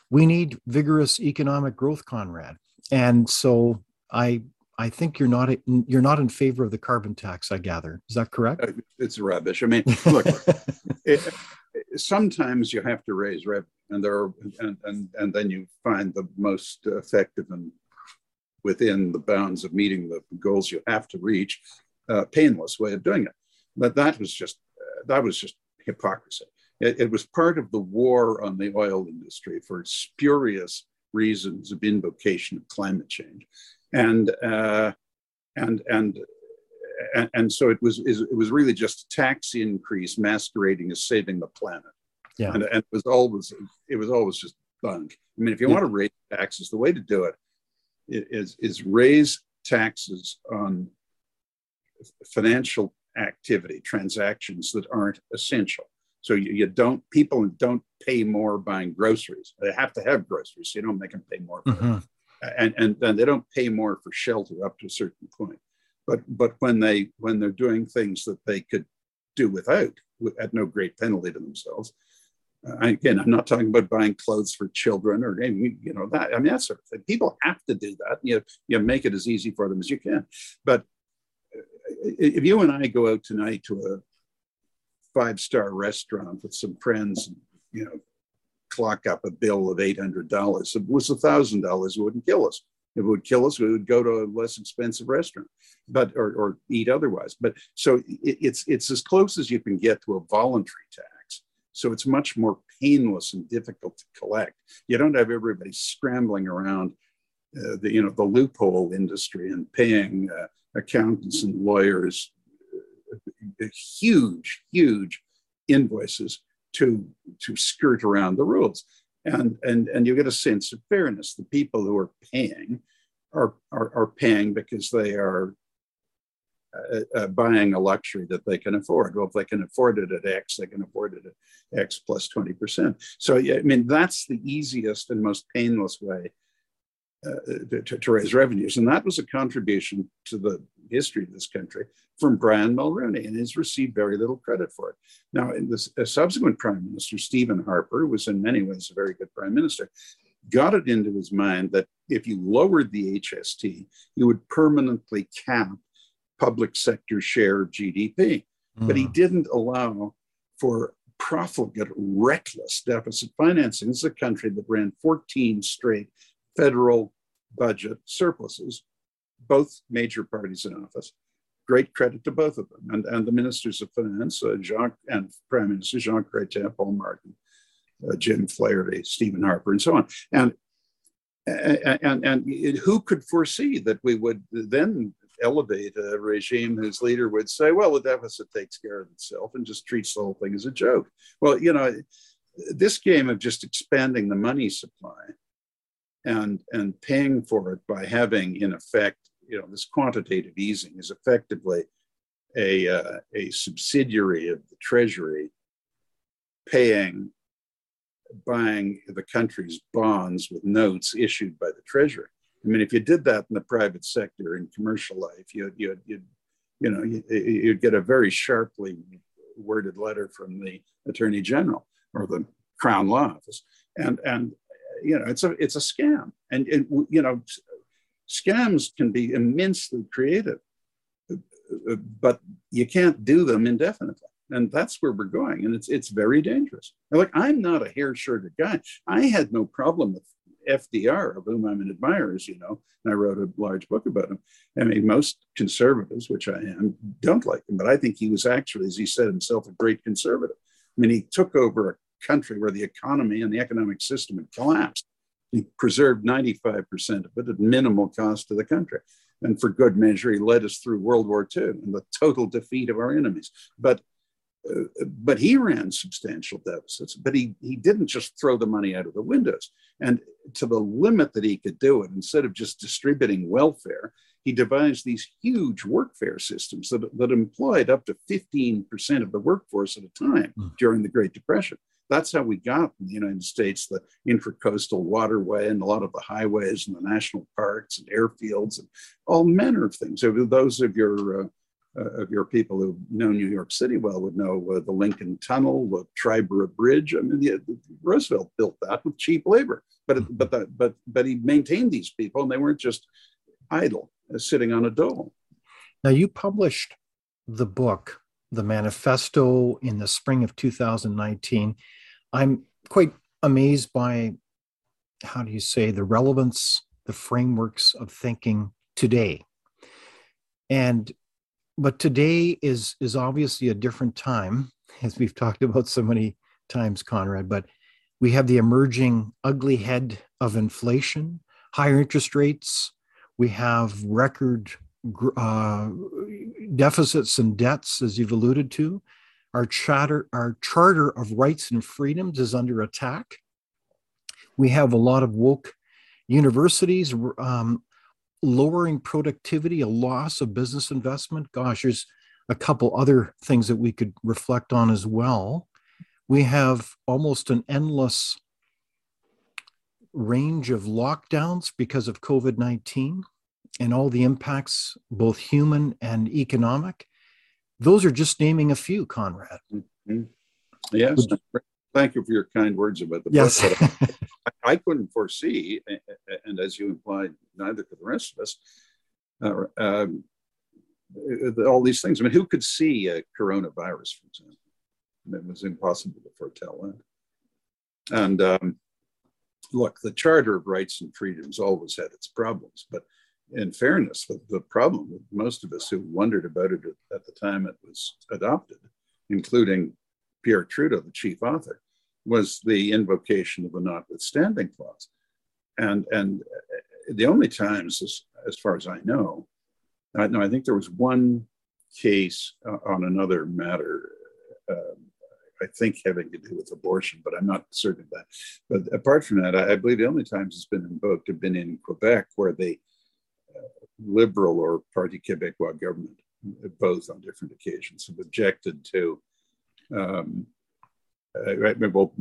we need vigorous economic growth, Conrad. And so I I think you're not you're not in favor of the carbon tax. I gather is that correct? Uh, it's rubbish. I mean, look, it, sometimes you have to raise revenue, and there are, and, and and then you find the most effective and within the bounds of meeting the goals you have to reach, uh, painless way of doing it. But that was just uh, that was just hypocrisy. It, it, was part of the war on the oil industry for spurious reasons of invocation of climate change, and uh, and and. And, and so it was it was really just a tax increase masquerading as saving the planet yeah. And, and, it was always it was always just bunk. I mean, if you yeah. want to raise taxes, the way to do it is is raise taxes on financial activity, transactions that aren't essential. So you, you, don't people don't pay more buying groceries. They have to have groceries. So you don't make them pay more. Mm-hmm. And, and and they don't pay more for shelter up to a certain point. But but when they when they're doing things that they could do without at no great penalty to themselves, uh, again, I'm not talking about buying clothes for children or you know that. I mean that sort of thing. People have to do that. You you make it as easy for them as you can. But uh, if you and I go out tonight to a five star restaurant with some friends, and, you know, clock up a bill of eight hundred dollars. It was a thousand dollars, wouldn't kill us. It would kill us, we would go to a less expensive restaurant, but or, or eat otherwise. But so it, it's it's as close as you can get to a voluntary tax so it's much more painless and difficult to collect. You don't have everybody scrambling around uh, the you know the loophole industry and paying uh, accountants and lawyers uh, huge huge invoices to to skirt around the rules and and and you get a sense of fairness the people who are paying are are, are paying because they are uh, uh, buying a luxury that they can afford. Well, if they can afford it at X, they can afford it at X plus 20%. So, yeah, I mean, that's the easiest and most painless way to, to, raise revenues. And that was a contribution to the history of this country from Brian Mulroney, and he's received very little credit for it. Now, in this subsequent prime minister, Stephen Harper, who was in many ways a very good prime minister, got it into his mind that if you lowered the HST, you would permanently cap public sector share of GDP. Mm. But he hmm. didn't allow for profligate, reckless deficit financing. This is a country that ran 14 straight federal budget surpluses, both major parties in office. Great credit to both of them. And, and the ministers of finance, uh, Jean, and Prime Minister Jean Chrétien, Paul Martin, uh, Jim Flaherty, Stephen Harper, and so on. And and, and, and who could foresee that we would then elevate a regime whose leader would say, well, the deficit takes care of itself and just treats the whole thing as a joke. Well, you know, this game of just expanding the money supply and, and paying for it by having, in effect, you know, this quantitative easing is effectively a, uh, a subsidiary of the Treasury paying, buying the country's bonds with notes issued by the Treasury. I mean, if you did that in the private sector in commercial life, you'd, you'd, you'd you know, you'd get a very sharply worded letter from the attorney general or the crown law office. And, and, you know, it's a, it's a scam. And, and you know, scams can be immensely creative, uh, uh, but you can't do them indefinitely and that's where we're going and it's it's very dangerous like i'm not a hair shirted guy i had no problem with FDR, of whom I'm an admirer, as you know, and I wrote a large book about him. I mean, most conservatives, which I am, don't like him, but I think he was actually, as he said himself, a great conservative. I mean, he took over a country where the economy and the economic system had collapsed. He preserved 95% of it at minimal cost to the country. And for good measure, he led us through World War II and the total defeat of our enemies. But uh, but he ran substantial deficits, but he, he didn't just throw the money out of the windows. And to the limit that he could do it, instead of just distributing welfare, he devised these huge workfare systems that, that employed up to 15% of the workforce at a time mm. during the Great Depression. That's how we got in the United States the intracoastal waterway and a lot of the highways and the national parks and airfields and all manner of things. So those of your uh, uh, of your people who know New York City well would know uh, the Lincoln Tunnel, the Triborough Bridge. I mean, the, Roosevelt built that with cheap labor, but mm-hmm. but the, but but he maintained these people, and they weren't just idle, uh, sitting on a dole. Now, you published the book, the manifesto, in the spring of 2019. I'm quite amazed by how do you say the relevance, the frameworks of thinking today. And but today is is obviously a different time as we've talked about so many times, Conrad, but we have the emerging ugly head of inflation, higher interest rates. We have record uh, deficits and debts, as you've alluded to. Our charter, our charter of rights and freedoms is under attack. We have a lot of woke universities um, lowering productivity, a loss of business investment. Gosh, there's a couple other things that we could reflect on as well. We have almost an endless range of lockdowns because of COVID 19 and all the impacts, both human and economic. Those are just naming a few, Conrad. Mm-hmm. Yes. Thank you for your kind words about the yes. book. I, I, couldn't foresee, and as you implied, neither could the rest of us, uh, um, all these things. I mean, who could see a coronavirus, for example? It was impossible to foretell that. And um, look, the Charter of Rights and Freedoms always had its problems, but in fairness, the, the problem with most of us who wondered about it at the time it was adopted, including Pierre Trudeau, the chief author, was the invocation of the notwithstanding clause. And, and the only times, as, as far as I know, I, no, I think there was one case uh, on another matter, uh, I think having to do with abortion, but I'm not certain of that. But apart from that, I, I believe the only times it's been invoked have been in Quebec, where the uh, Liberal or Parti Québécois government, both on different occasions, have objected to. Um, uh, well,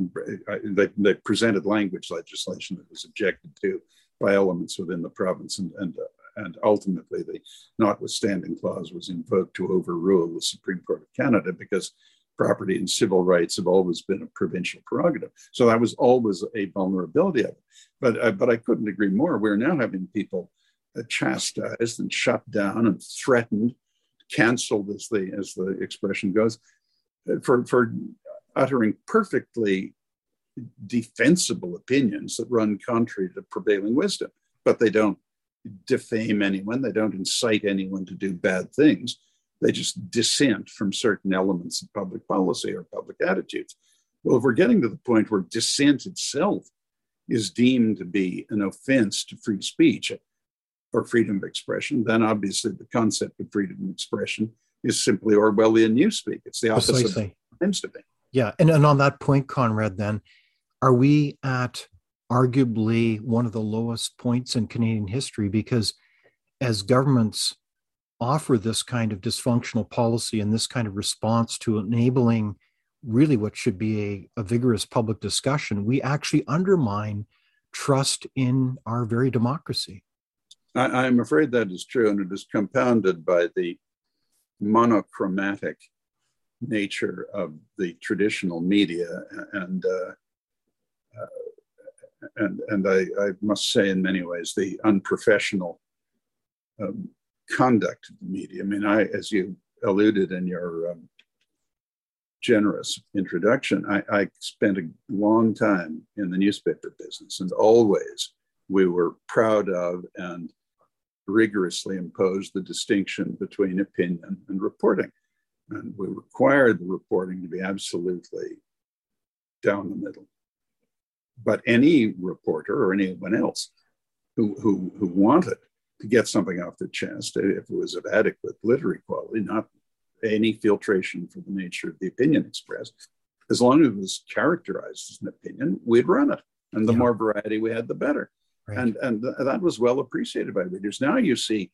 they, they, presented language legislation that was objected to by elements within the province, and, and uh, and ultimately the notwithstanding clause was invoked to overrule the Supreme Court of Canada because property and civil rights have always been a provincial prerogative. So that was always a vulnerability of it. But, uh, but I couldn't agree more. We're now having people uh, chastised and shut down and threatened, canceled, as the, as the expression goes, uh, for, for uttering perfectly defensible opinions that run contrary to prevailing wisdom, but they don't defame anyone, they don't incite anyone to do bad things. They just dissent from certain elements of public policy or public attitudes. Well, if we're getting to the point where dissent itself is deemed to be an offense to free speech or freedom of expression, then obviously the concept of freedom of expression is simply Orwellian newspeak. It's the opposite Precisely. of what it to be. Yeah. And, and on that point, Conrad, then, are we at arguably one of the lowest points in Canadian history because as governments offer this kind of dysfunctional policy and this kind of response to enabling really what should be a, a vigorous public discussion, we actually undermine trust in our very democracy. I, am afraid that is true, and it is compounded by the monochromatic nature of the traditional media and uh, uh, and and I, I, must say, in many ways, the unprofessional um, conduct of the media. I mean, I, as you alluded in your um, generous introduction, I, I, spent a long time in the newspaper business, and always we were proud of and rigorously imposed the distinction between opinion and reporting. And we required the reporting to be absolutely down the middle but any reporter or anyone else who, who, who wanted to get something off their chest, if it was of adequate literary quality, not any filtration for the nature of the opinion expressed, as long as it was characterized as an opinion, we'd run it. And the yeah. more variety we had, the better. Right. And, and th- that was well appreciated by readers. Now you see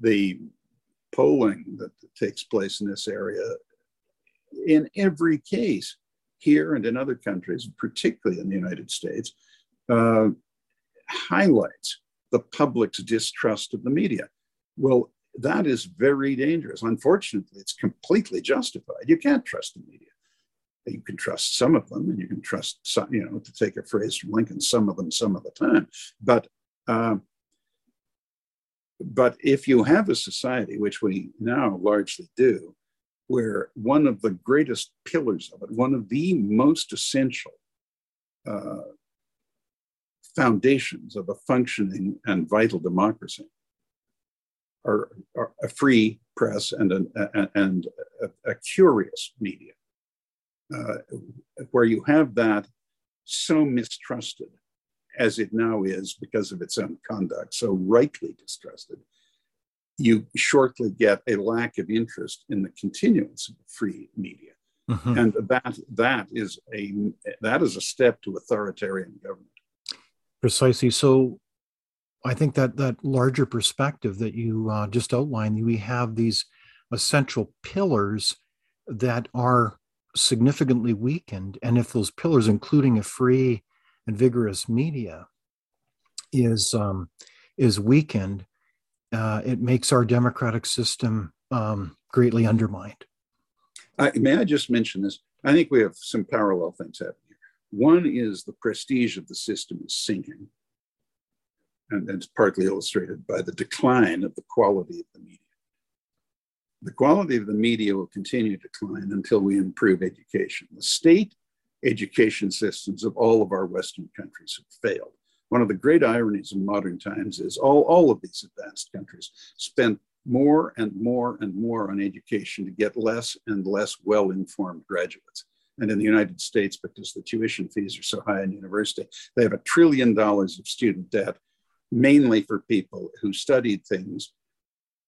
the polling that takes place in this area in every case here and in other countries, particularly in the United States, uh, highlights the public's distrust of the media. Well, that is very dangerous. Unfortunately, it's completely justified. You can't trust the media. You can trust some of them, and you can trust some, you know, to take a phrase from Lincoln, some of them, some of the time. But uh, but if you have a society, which we now largely do, where one of the greatest pillars of it, one of the most essential uh, foundations of a functioning and vital democracy are, are a free press and, an, a, and a, a, curious media. Uh, where you have that so mistrusted as it now is because of its own conduct, so rightly distrusted, you shortly get a lack of interest in the continuance of free media. Mm-hmm. And that that is a that is a step to authoritarian government. Precisely. So I think that that larger perspective that you uh, just outlined, we have these essential pillars that are significantly weakened. And if those pillars, including a free and vigorous media, is um, is weakened, uh, it makes our democratic system um, greatly undermined. may I just mention this? I think we have some parallel things happening. One is the prestige of the system is sinking, and, it's partly illustrated by the decline of the quality of the media the quality of the media will continue to decline until we improve education. The state education systems of all of our Western countries have failed. One of the great ironies in modern times is all, all of these advanced countries spent more and more and more on education to get less and less well informed graduates. And in the United States, because the tuition fees are so high in university, they have a trillion dollars of student debt, mainly for people who studied things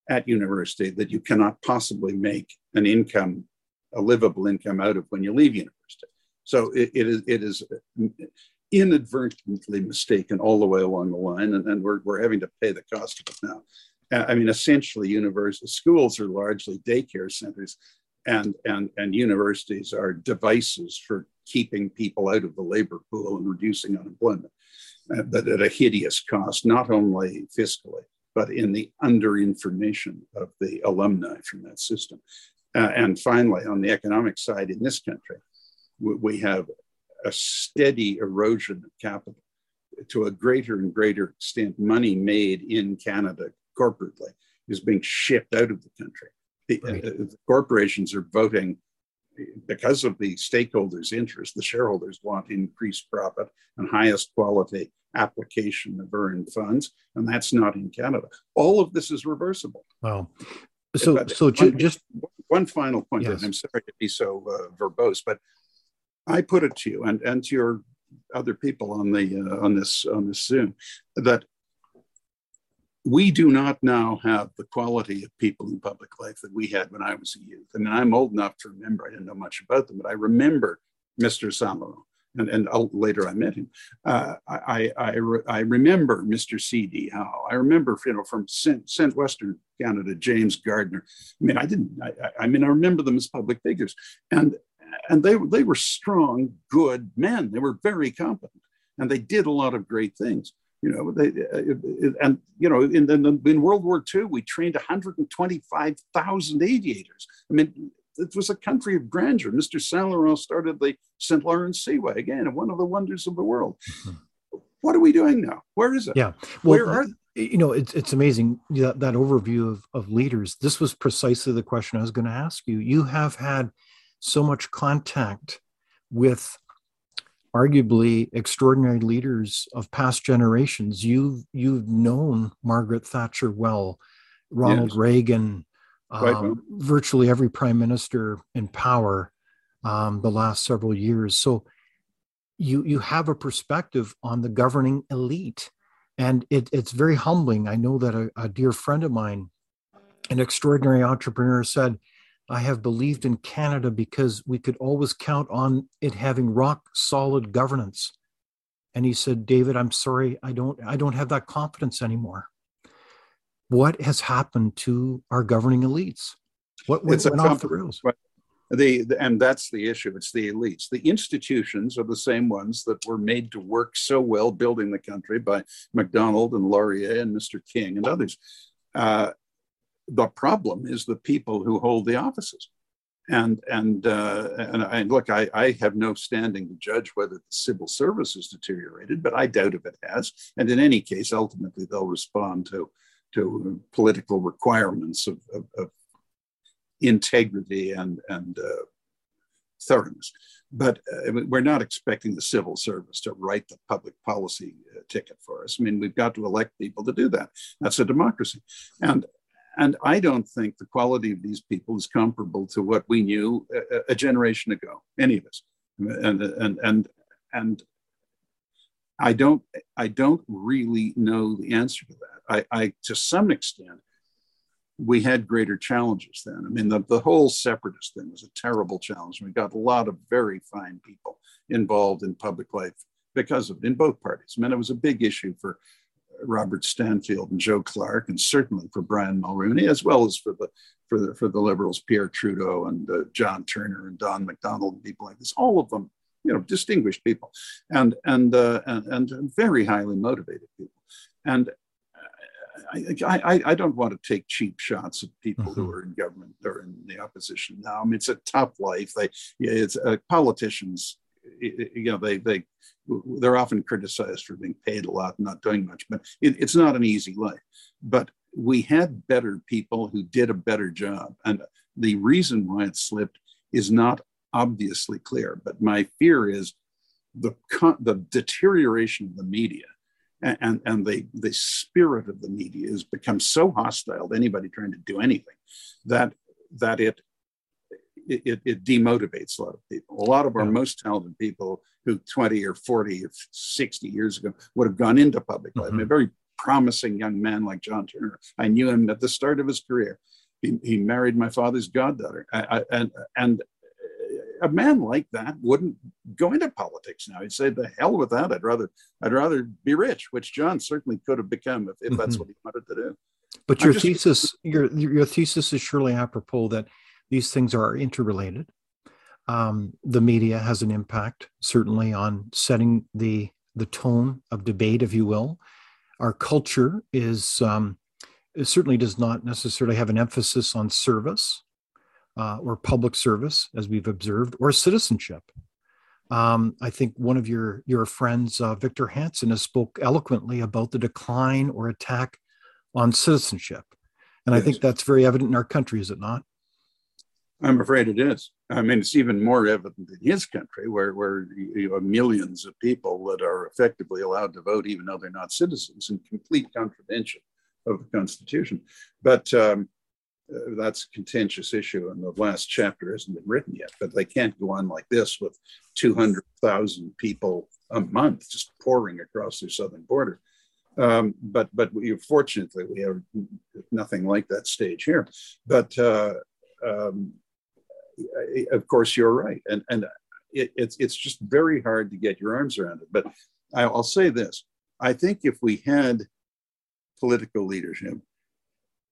at university that you cannot possibly make an income, a livable income out of when you leave university. So it, it is it is inadvertently mistaken all the way along the line, and, and we're, we're having to pay the cost of it now. I mean, essentially, university schools are largely daycare centers, and and and universities are devices for keeping people out of the labor pool and reducing unemployment, uh, but at a hideous cost, not only fiscally but in the underinformation of the alumni from that system. Uh, and finally, on the economic side in this country, we, we have a steady erosion of capital. To a greater and greater extent, money made in Canada corporately is being shipped out of the country. The, right. uh, the corporations are voting because of the stakeholders' interest. The shareholders want increased profit and highest quality application of earned funds, and that's not in Canada. All of this is reversible. Wow. So, but so one, just one final point. Yes. I'm sorry to be so uh, verbose, but I put it to you and, and to your other people on the uh, on this on this Zoom that we do not now have the quality of people in public life that we had when I was a youth. I mean, I'm old enough to remember. I didn't know much about them, but I remember Mr. Saint-Laurent and, and later I met him. Uh, I, I, re, I, remember Mr. C.D. Howe. I remember, you know, from Cent, Western Canada, James Gardiner. I mean, I didn't, I, I mean, I remember them as public figures. And, and they, they were strong, good men. They were very competent and they did a lot of great things. You know, they, uh, and, you know, in, in, in World War II, we trained 125,000 aviators. I mean, it was a country of grandeur. Mr. Saint Laurent started the St. Lawrence Seaway, again, one of the wonders of the world. Mm-hmm. What are we doing now? Where is it? Yeah. Well, Where are you know, it's, it's amazing that, that overview of, of leaders. This was precisely the question I was going to ask you. You have had so much contact with arguably extraordinary leaders of past generations. You've you've known Margaret Thatcher well, Ronald yes. Reagan, um, virtually every prime minister in power um, the last several years. So you you have a perspective on the governing elite, and it, it's very humbling. I know that a, a dear friend of mine, an extraordinary entrepreneur, said, "I have believed in Canada because we could always count on it having rock solid governance." And he said, "David, I'm sorry, I don't I don't have that confidence anymore." what has happened to our governing elites? What went, went off the rails? The, the, and that's the issue. It's the elites. The institutions are the same ones that were made to work so well building the country by Macdonald and Laurier and Mr. King and others. Uh, the problem is the people who hold the offices. And and uh, and, and look, I, I have no standing to judge whether the civil service has deteriorated, but I doubt if it has. And in any case, ultimately they'll respond to to political requirements of, of, of integrity and, and uh, thoroughness. But uh, we're not expecting the civil service to write the public policy uh, ticket for us. I mean, we've got to elect people to do that. That's a democracy. And and I don't think the quality of these people is comparable to what we knew a, a generation ago, any of us. And, and, and, and I don't, I don't really know the answer to that. I, I to some extent, we had greater challenges then. I mean, the, the whole separatist thing was a terrible challenge. We got a lot of very fine people involved in public life because of it in both parties. I mean, it was a big issue for Robert Stanfield and Joe Clark, and certainly for Brian Mulroney, as well as for the for the for the Liberals, Pierre Trudeau and uh, John Turner and Don Macdonald and people like this. All of them, you know, distinguished people, and and uh, and, and very highly motivated people. And I, I, I, don't want to take cheap shots at people mm-hmm. who are in government or in the opposition now. I mean, it's a tough life. They, it's uh, politicians. You know, they they they're often criticized for being paid a lot and not doing much, but it, it's not an easy life. But we had better people who did a better job, and the reason why it slipped is not obviously clear. But my fear is the the deterioration of the media and, and the, the spirit of the media has become so hostile to anybody trying to do anything that that it it, it demotivates a lot of people. A lot of our yeah. most talented people who 20 or 40 or 60 years ago would have gone into public life. Mm-hmm. A very promising young man like John Turner. I knew him at the start of his career. He, he married my father's goddaughter. I, I, and, and a man like that wouldn't go into politics now. He'd say, "The hell with that! I'd rather I'd rather be rich," which John certainly could have become if, if mm-hmm. that's what he wanted to do. But your just, thesis, your your thesis is surely apropos that these things are interrelated. Um, the media has an impact certainly on setting the the tone of debate, if you will. Our culture is um, certainly does not necessarily have an emphasis on service uh, or public service, as we've observed, or citizenship. Um, I think one of your your friends, uh, Victor Hanson, has spoke eloquently about the decline or attack on citizenship, and yes. I think that's very evident in our country, is it not? I'm afraid it is. I mean, it's even more evident in his country, where where you have millions of people that are effectively allowed to vote, even though they're not citizens, in complete contravention of the Constitution. But um, uh, that's a contentious issue, and the last chapter hasn't been written yet. But they can't go on like this with 200,000 people a month just pouring across their southern border. Um, but but we, fortunately we have nothing like that stage here. But uh, um, of course, you're right, and and it, it's it's just very hard to get your arms around it. But I'll say this: I think if we had political leadership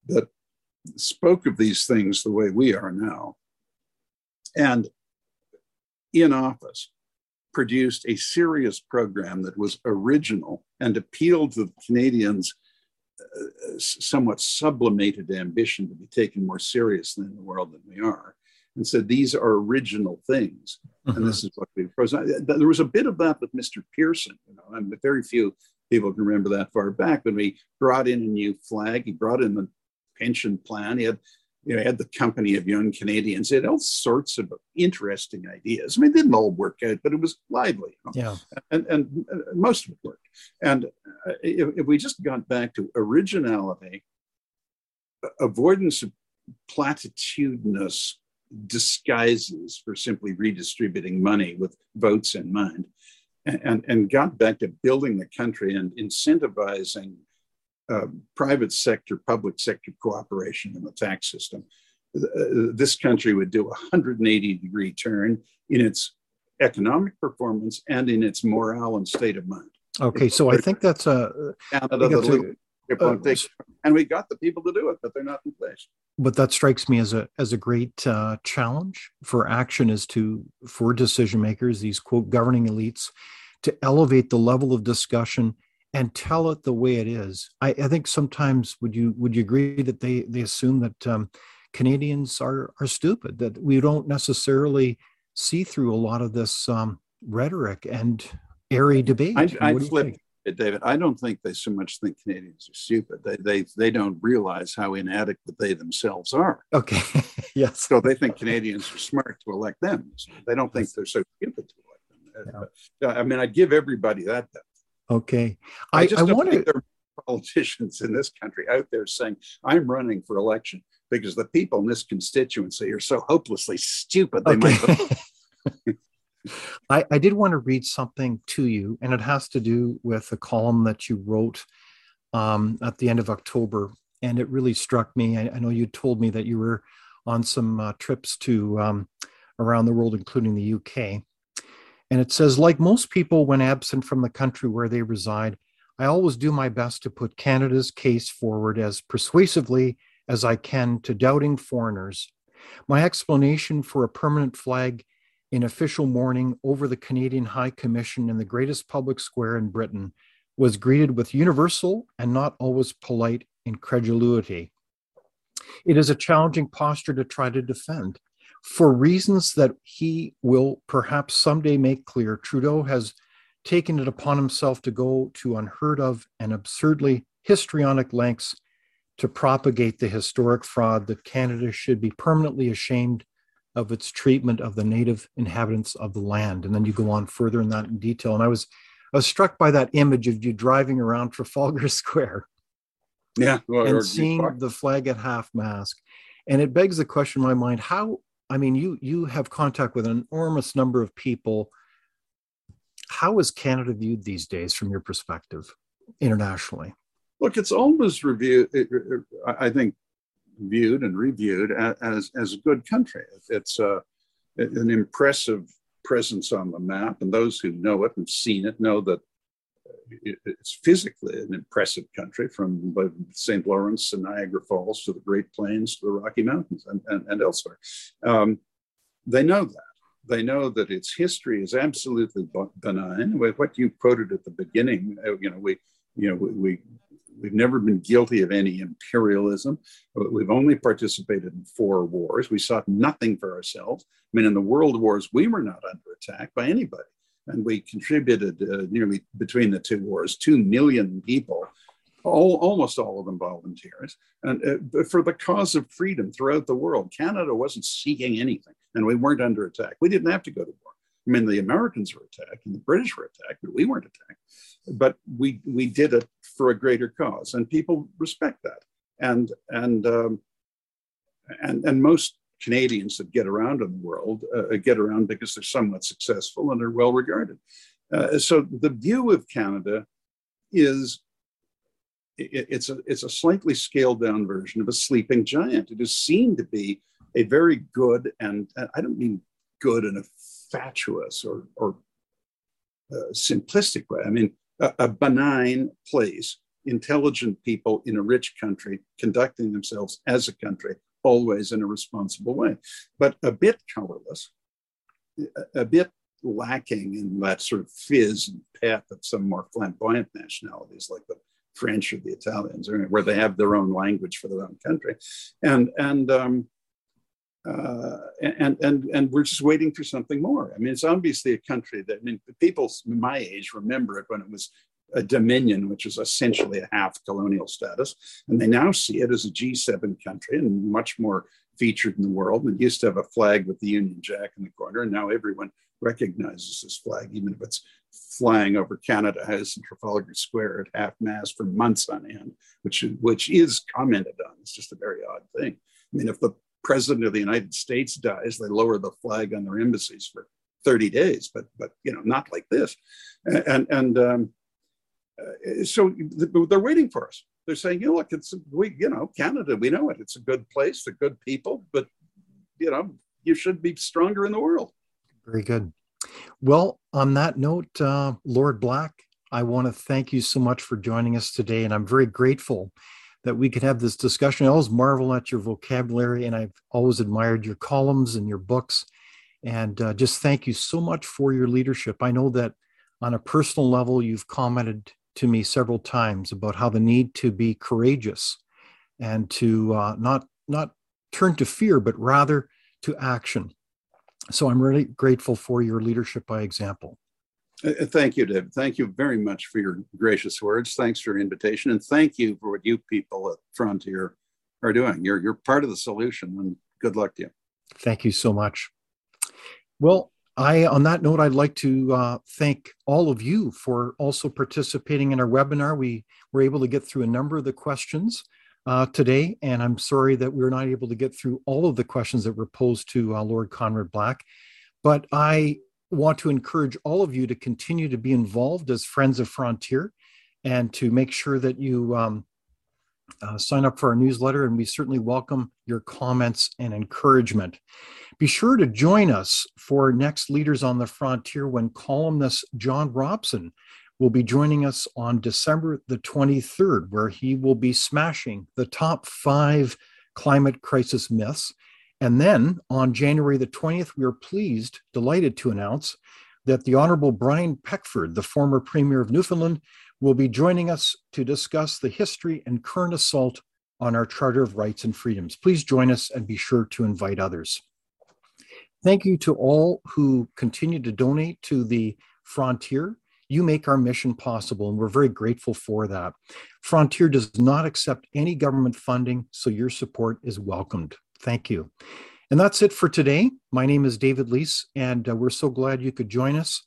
that spoke of these things the way we are now, and in office produced a serious program that was original and appealed to the Canadians' uh, somewhat sublimated ambition to be taken more seriously in the world than we are, and said these are original things, mm-hmm. and this is what we propose. There was a bit of that with Mr. Pearson, you know, and very few people can remember that far back when we brought in a new flag. He brought in the pension plan. He had, you know, had the company of young Canadians. He had all sorts of interesting ideas. I mean, it didn't all work out, but it was lively. You know? Yeah. And, and most of it worked. And uh, if, if we just got back to originality, avoidance of platitudinous disguises for simply redistributing money with votes in mind, and, and got back to building the country and incentivizing uh, private sector, public sector cooperation in the tax system, uh, this country would do a 180 degree turn in its economic performance and in its morale and state of mind. Okay, so I think that's a, Canada, think a uh, and we got the people to do it, but they're not in place. But that strikes me as a as a great uh, challenge for action is to for decision makers, these quote governing elites, to elevate the level of discussion and tell it the way it is. I, I, think sometimes would you would you agree that they they assume that um, Canadians are are stupid that we don't necessarily see through a lot of this um, rhetoric and airy debate. I, I flip David. I don't think they so much think Canadians are stupid. They they they don't realize how inadequate they themselves are. Okay. yes. So they think Canadians are smart to elect them. They don't think they're so stupid to elect them. Yeah. Uh, I mean, I'd give everybody that. Okay. I, I just I want to. They're politicians in this country out there saying, I'm running for election because the people in this constituency are so hopelessly stupid they okay. might. I, I did want to read something to you, and it has to do with a column that you wrote um, at the end of October. And it really struck me. I, I know you told me that you were on some uh, trips to um, around the world, including the UK. And it says, like most people, when absent from the country where they reside, I always do my best to put Canada's case forward as persuasively as I can to doubting foreigners. My explanation for a permanent flag in official mourning over the Canadian High Commission in the greatest public square in Britain was greeted with universal and not always polite incredulity. It is a challenging posture to try to defend. For reasons that he will perhaps someday make clear, Trudeau has taken it upon himself to go to unheard of and absurdly histrionic lengths to propagate the historic fraud that Canada should be permanently ashamed of its treatment of the native inhabitants of the land. And then you go on further in that in detail. And I was I was struck by that image of you driving around Trafalgar Square. Yeah. Well, and seeing the flag at half mast. And it begs the question in my mind, how I mean you you have contact with an enormous number of people. How is Canada viewed these days from your perspective internationally? Look, it's always reviewed. I think viewed and reviewed as, as a good country. It's uh, an impressive presence on the map, and those who know it and seen it know that it's physically an impressive country from St. Lawrence to Niagara Falls to the Great Plains to the Rocky Mountains and, and, and elsewhere. Um, they know that. They know that its history is absolutely benign. What you quoted at the beginning, uh, you know, we, you know, we, we We've never been guilty of any imperialism. We've only participated in four wars. We sought nothing for ourselves. I mean, in the world wars, we were not under attack by anybody. And we contributed uh, nearly between the two wars, 2 million people, all, almost all of them volunteers, and uh, for the cause of freedom throughout the world. Canada wasn't seeking anything, and we weren't under attack. We didn't have to go to war. I mean, the Americans were attacked and the British were attacked, but we weren't attacked. But we we did it for a greater cause, and people respect that. And and um, and and most Canadians that get around in the world uh, get around because they're somewhat successful and are well regarded. Uh, so the view of Canada is it, it's a it's a slightly scaled down version of a sleeping giant. It is seen to be a very good and, and I don't mean good in a fatuous or, or uh, simplistic way. I mean, a, a benign place, intelligent people in a rich country conducting themselves as a country, always in a responsible way, but a bit colorless, a, a bit lacking in that sort of fizz and pep of some more flamboyant nationalities like the French or the Italians, where they have their own language for their own country, and and um, uh, and and and we're just waiting for something more. I mean, it's obviously a country that I mean, people my age remember it when it was a dominion, which is essentially a half colonial status, and they now see it as a G7 country and much more featured in the world. And it used to have a flag with the Union Jack in the corner, and now everyone recognizes this flag, even if it's flying over Canada House in Trafalgar Square at half mast for months on end, which which is commented on. It's just a very odd thing. I mean, if the president of the United States dies, they lower the flag on their embassies for 30 days, but but you know not like this, and and um, uh, so they're waiting for us. They're saying, you know, look, it's we you know Canada, we know it. It's a good place, they're good people, but you know you should be stronger in the world. Very good. Well, on that note, uh, Lord Black, I want to thank you so much for joining us today, and I'm very grateful that we could have this discussion. I always marvel at your vocabulary, and I've always admired your columns and your books. And uh, just thank you so much for your leadership. I know that on a personal level, you've commented to me several times about how the need to be courageous and to uh, not not turn to fear, but rather to action. So I'm really grateful for your leadership by example. Uh, thank you, Dave. Thank you very much for your gracious words. Thanks for your invitation, and thank you for what you people at Frontier are doing. You're you're part of the solution, and good luck to you. Thank you so much. Well, I, on that note, I'd like to uh, thank all of you for also participating in our webinar. We were able to get through a number of the questions uh, today, and I'm sorry that we are not able to get through all of the questions that were posed to uh, Lord Conrad Black. But I want to encourage all of you to continue to be involved as Friends of Frontier and to make sure that you um, uh, sign up for our newsletter, and we certainly welcome your comments and encouragement. Be sure to join us for next Leaders on the Frontier when columnist John Robson will be joining us on December the 23rd, where he will be smashing the top five climate crisis myths. And then on January the 20th, we are pleased, delighted to announce that the Honorable Brian Peckford, the former Premier of Newfoundland, will be joining us to discuss the history and current assault on our Charter of Rights and Freedoms. Please join us and be sure to invite others. Thank you to all who continue to donate to the Frontier. You make our mission possible, and we're very grateful for that. Frontier does not accept any government funding, so your support is welcomed. Thank you. And that's it for today. My name is David Leis, and uh, we're so glad you could join us.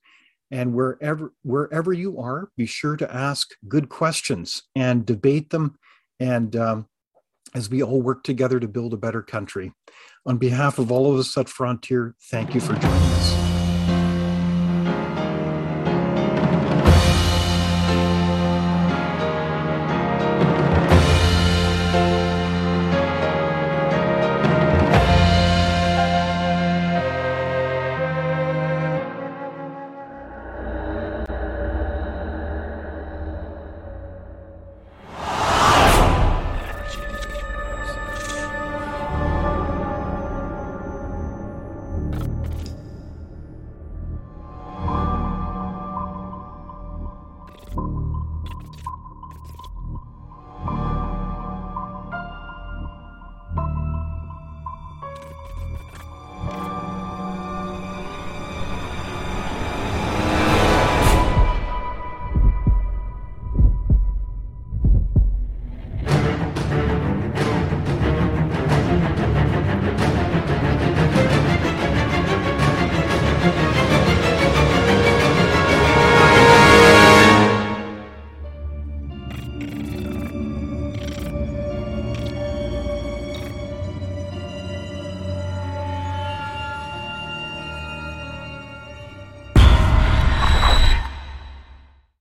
And wherever wherever you are, be sure to ask good questions and debate them. And um, as we all work together to build a better country. On behalf of all of us at Frontier, thank you for joining us.